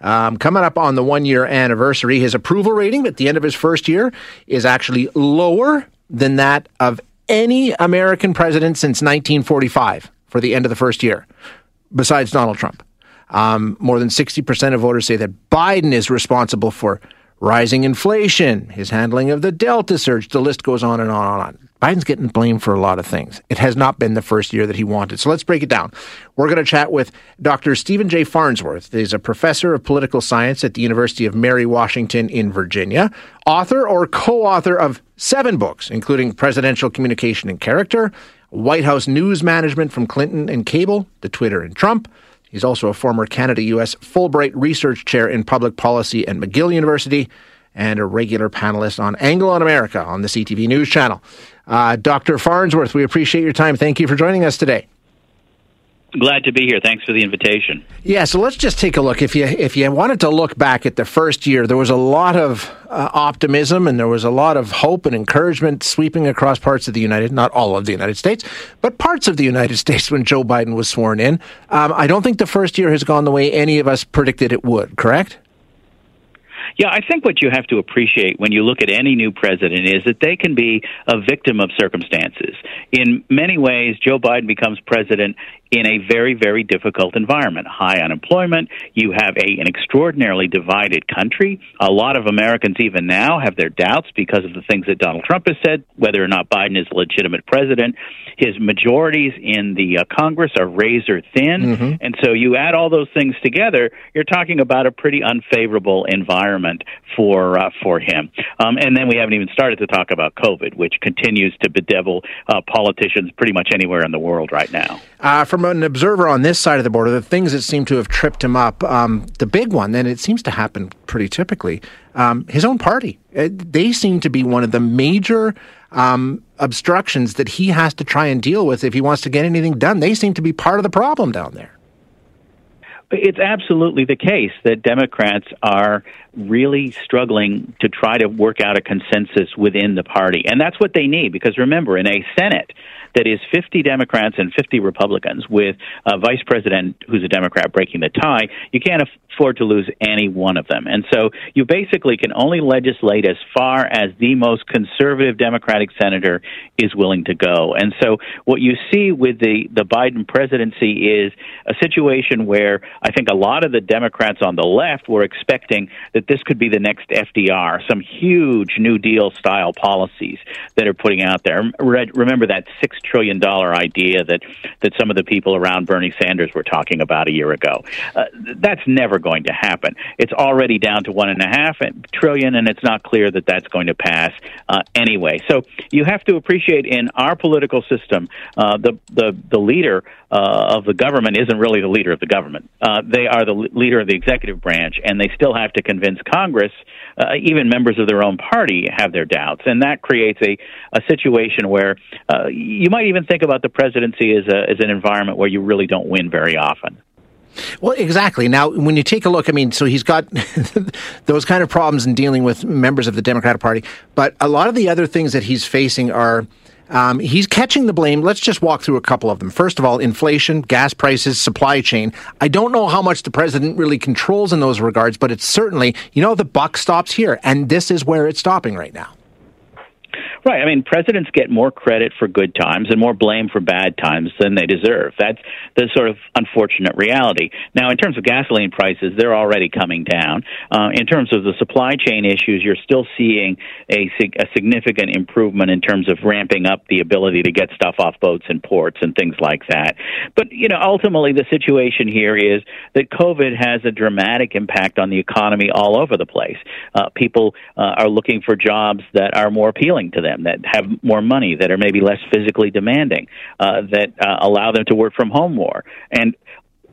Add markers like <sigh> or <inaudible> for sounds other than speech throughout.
Um, coming up on the one year anniversary, his approval rating at the end of his first year is actually lower than that of any American president since 1945 for the end of the first year, besides Donald Trump. Um, more than 60% of voters say that Biden is responsible for rising inflation, his handling of the Delta surge. The list goes on and on and on. Biden's getting blamed for a lot of things. It has not been the first year that he wanted. So let's break it down. We're going to chat with Dr. Stephen J. Farnsworth. He's a professor of political science at the University of Mary Washington in Virginia, author or co author of seven books, including Presidential Communication and Character, White House News Management from Clinton and Cable to Twitter and Trump. He's also a former Canada US Fulbright Research Chair in Public Policy at McGill University and a regular panelist on Angle on America on the CTV News Channel. Uh, Dr. Farnsworth, we appreciate your time. Thank you for joining us today. Glad to be here. Thanks for the invitation. Yeah, so let's just take a look. If you if you wanted to look back at the first year, there was a lot of uh, optimism and there was a lot of hope and encouragement sweeping across parts of the United, not all of the United States, but parts of the United <laughs> States when Joe Biden was sworn in. Um, I don't think the first year has gone the way any of us predicted it would. Correct? Yeah, I think what you have to appreciate when you look at any new president is that they can be a victim of circumstances. In many ways, Joe Biden becomes president in a very, very difficult environment. High unemployment. You have a, an extraordinarily divided country. A lot of Americans, even now, have their doubts because of the things that Donald Trump has said, whether or not Biden is a legitimate president. His majorities in the uh, Congress are razor thin. Mm-hmm. And so you add all those things together, you're talking about a pretty unfavorable environment for, uh, for him. Um, and then we haven't even started to talk about COVID, which continues to bedevil uh, politicians pretty much anywhere in the world right now. Uh, from an observer on this side of the border, the things that seem to have tripped him up, um, the big one, and it seems to happen pretty typically, um, his own party. Uh, they seem to be one of the major um, obstructions that he has to try and deal with if he wants to get anything done. They seem to be part of the problem down there. It's absolutely the case that Democrats are really struggling to try to work out a consensus within the party. And that's what they need because remember, in a Senate that is 50 Democrats and 50 Republicans with a vice president who's a Democrat breaking the tie, you can't afford to lose any one of them. And so you basically can only legislate as far as the most conservative Democratic senator is willing to go. And so what you see with the, the Biden presidency is a situation where I think a lot of the Democrats on the left were expecting that this could be the next FDR, some huge New Deal style policies that are putting out there. Remember that six trillion dollar idea that that some of the people around Bernie Sanders were talking about a year ago. Uh, that's never going to happen. It's already down to one and a half trillion, and it's not clear that that's going to pass uh, anyway. So you have to appreciate in our political system, uh, the the the leader uh, of the government isn't really the leader of the government. Uh, they are the leader of the executive branch, and they still have to convince Congress. Uh, even members of their own party have their doubts, and that creates a, a situation where uh, you might even think about the presidency as, a, as an environment where you really don't win very often. Well, exactly. Now, when you take a look, I mean, so he's got <laughs> those kind of problems in dealing with members of the Democratic Party, but a lot of the other things that he's facing are um, he's catching the blame. Let's just walk through a couple of them. First of all, inflation, gas prices, supply chain. I don't know how much the president really controls in those regards, but it's certainly, you know, the buck stops here, and this is where it's stopping right now. Right. I mean, presidents get more credit for good times and more blame for bad times than they deserve. That's the sort of unfortunate reality. Now, in terms of gasoline prices, they're already coming down. Uh, in terms of the supply chain issues, you're still seeing a, a significant improvement in terms of ramping up the ability to get stuff off boats and ports and things like that. But, you know, ultimately the situation here is that COVID has a dramatic impact on the economy all over the place. Uh, people uh, are looking for jobs that are more appealing to them them that have more money, that are maybe less physically demanding, uh, that uh, allow them to work from home more. And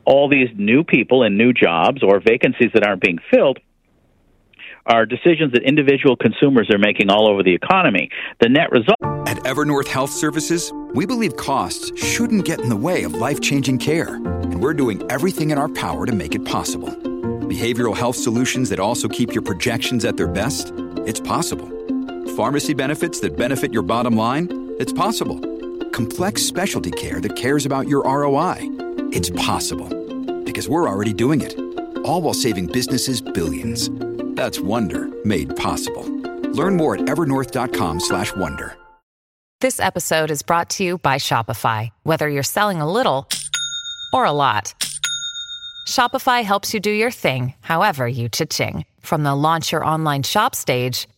all these new people and new jobs or vacancies that aren't being filled are decisions that individual consumers are making all over the economy. The net result. At Evernorth Health Services, we believe costs shouldn't get in the way of life changing care, and we're doing everything in our power to make it possible. Behavioral health solutions that also keep your projections at their best? It's possible. Pharmacy benefits that benefit your bottom line? It's possible. Complex specialty care that cares about your ROI? It's possible. Because we're already doing it. All while saving businesses billions. That's Wonder made possible. Learn more at evernorth.com/wonder. This episode is brought to you by Shopify. Whether you're selling a little or a lot, Shopify helps you do your thing, however you cha-ching. From the launch your online shop stage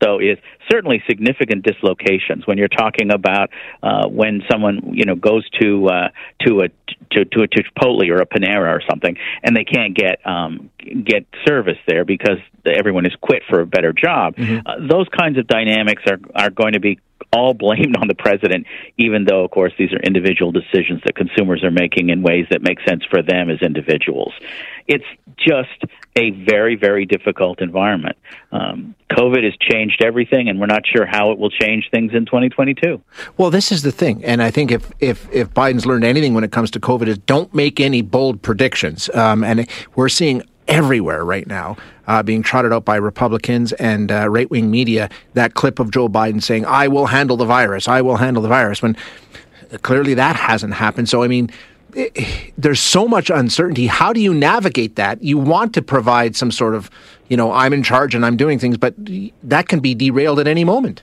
Though is certainly significant dislocations when you're talking about uh, when someone you know goes to uh, to a to, to a Chipotle or a Panera or something and they can't get um, get service there because everyone has quit for a better job. Mm-hmm. Uh, those kinds of dynamics are are going to be all blamed on the president, even though, of course, these are individual decisions that consumers are making in ways that make sense for them as individuals. It's just a very, very difficult environment. Um, COVID has changed everything, and we're not sure how it will change things in 2022. Well, this is the thing, and I think if if if Biden's learned anything when it comes to COVID is don't make any bold predictions. Um, and we're seeing everywhere right now, uh, being trotted out by Republicans and uh, right wing media. That clip of Joe Biden saying, I will handle the virus, I will handle the virus, when clearly that hasn't happened. So, I mean, there's so much uncertainty. How do you navigate that? You want to provide some sort of, you know, I'm in charge and I'm doing things, but that can be derailed at any moment.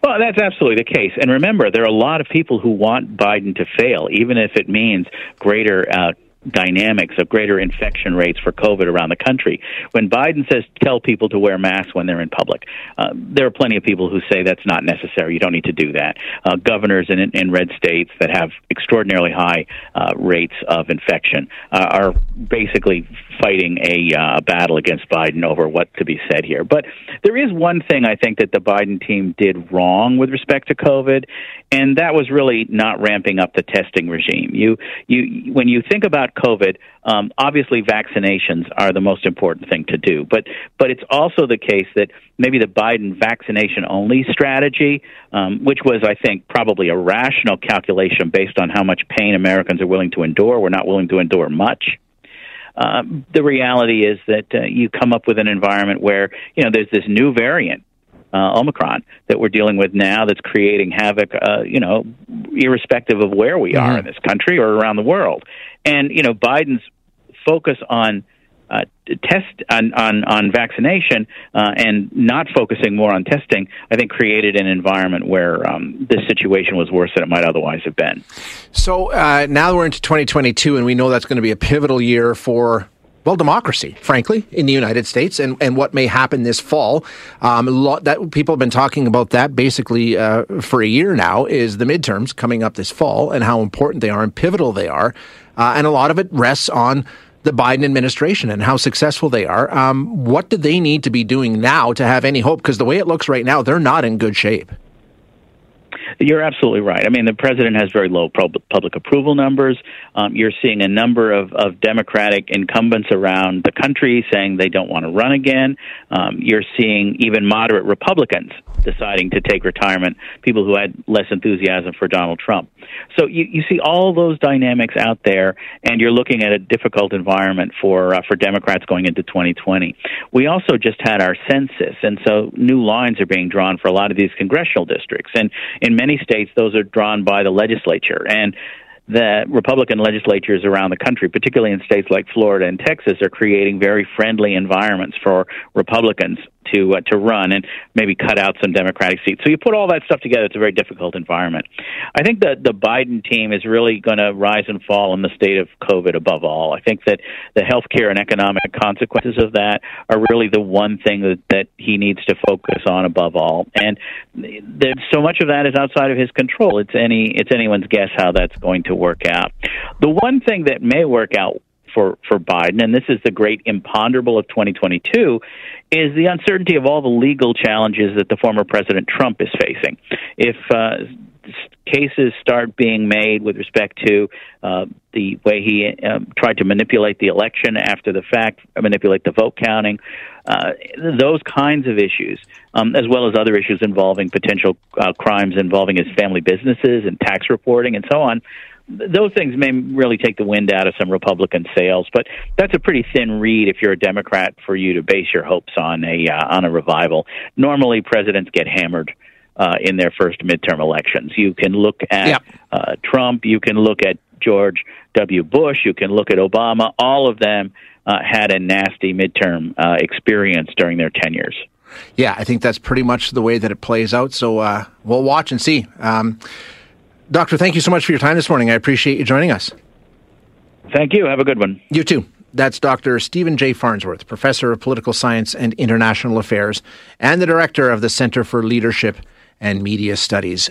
Well, that's absolutely the case. And remember, there are a lot of people who want Biden to fail, even if it means greater uh, dynamics of greater infection rates for COVID around the country. When Biden says tell people to wear masks when they're in public, uh, there are plenty of people who say that's not necessary. You don't need to do that. Uh, governors in, in red states that have extraordinarily high uh, rates of infection uh, are basically fighting a uh, battle against Biden over what to be said here. But there is one thing I think that the Biden team did wrong with respect to COVID, and that was really not ramping up the testing regime. You, you, when you think about COVID, um, obviously vaccinations are the most important thing to do. But but it's also the case that maybe the Biden vaccination only strategy, um, which was I think probably a rational calculation based on how much pain Americans are willing to endure. We're not willing to endure much. Uh, the reality is that uh, you come up with an environment where you know there's this new variant uh, Omicron that we're dealing with now that's creating havoc, uh, you know, irrespective of where we are mm-hmm. in this country or around the world. And, you know, Biden's focus on uh, test on on, on vaccination uh, and not focusing more on testing, I think created an environment where um, this situation was worse than it might otherwise have been. So uh, now we're into 2022, and we know that's going to be a pivotal year for well, democracy, frankly, in the United States, and, and what may happen this fall. Um, that people have been talking about that basically uh, for a year now. Is the midterms coming up this fall and how important they are and pivotal they are, uh, and a lot of it rests on the Biden administration and how successful they are. Um, what do they need to be doing now to have any hope? Because the way it looks right now, they're not in good shape. You're absolutely right. I mean, the president has very low public approval numbers. Um, you're seeing a number of, of Democratic incumbents around the country saying they don't want to run again. Um, you're seeing even moderate Republicans deciding to take retirement, people who had less enthusiasm for Donald Trump. So you, you see all those dynamics out there, and you're looking at a difficult environment for uh, for Democrats going into 2020. We also just had our census, and so new lines are being drawn for a lot of these congressional districts, and in many states those are drawn by the legislature and the Republican legislatures around the country, particularly in states like Florida and Texas, are creating very friendly environments for Republicans to uh, to run and maybe cut out some Democratic seats. So you put all that stuff together, it's a very difficult environment. I think that the Biden team is really going to rise and fall in the state of COVID above all. I think that the healthcare and economic consequences of that are really the one thing that, that he needs to focus on above all. And so much of that is outside of his control. It's any it's anyone's guess how that's going to work out. The one thing that may work out for, for Biden, and this is the great imponderable of 2022, is the uncertainty of all the legal challenges that the former President Trump is facing. If uh, cases start being made with respect to uh, the way he um, tried to manipulate the election after the fact, manipulate the vote counting, uh, those kinds of issues, um, as well as other issues involving potential uh, crimes involving his family businesses and tax reporting and so on. Those things may really take the wind out of some Republican sails, but that's a pretty thin reed if you're a Democrat for you to base your hopes on a uh, on a revival. Normally, presidents get hammered uh, in their first midterm elections. You can look at yep. uh, Trump, you can look at George W. Bush, you can look at Obama. All of them uh, had a nasty midterm uh, experience during their tenures. Yeah, I think that's pretty much the way that it plays out. So uh, we'll watch and see. Um, Doctor, thank you so much for your time this morning. I appreciate you joining us. Thank you. Have a good one. You too. That's Dr. Stephen J. Farnsworth, professor of political science and international affairs, and the director of the Center for Leadership and Media Studies.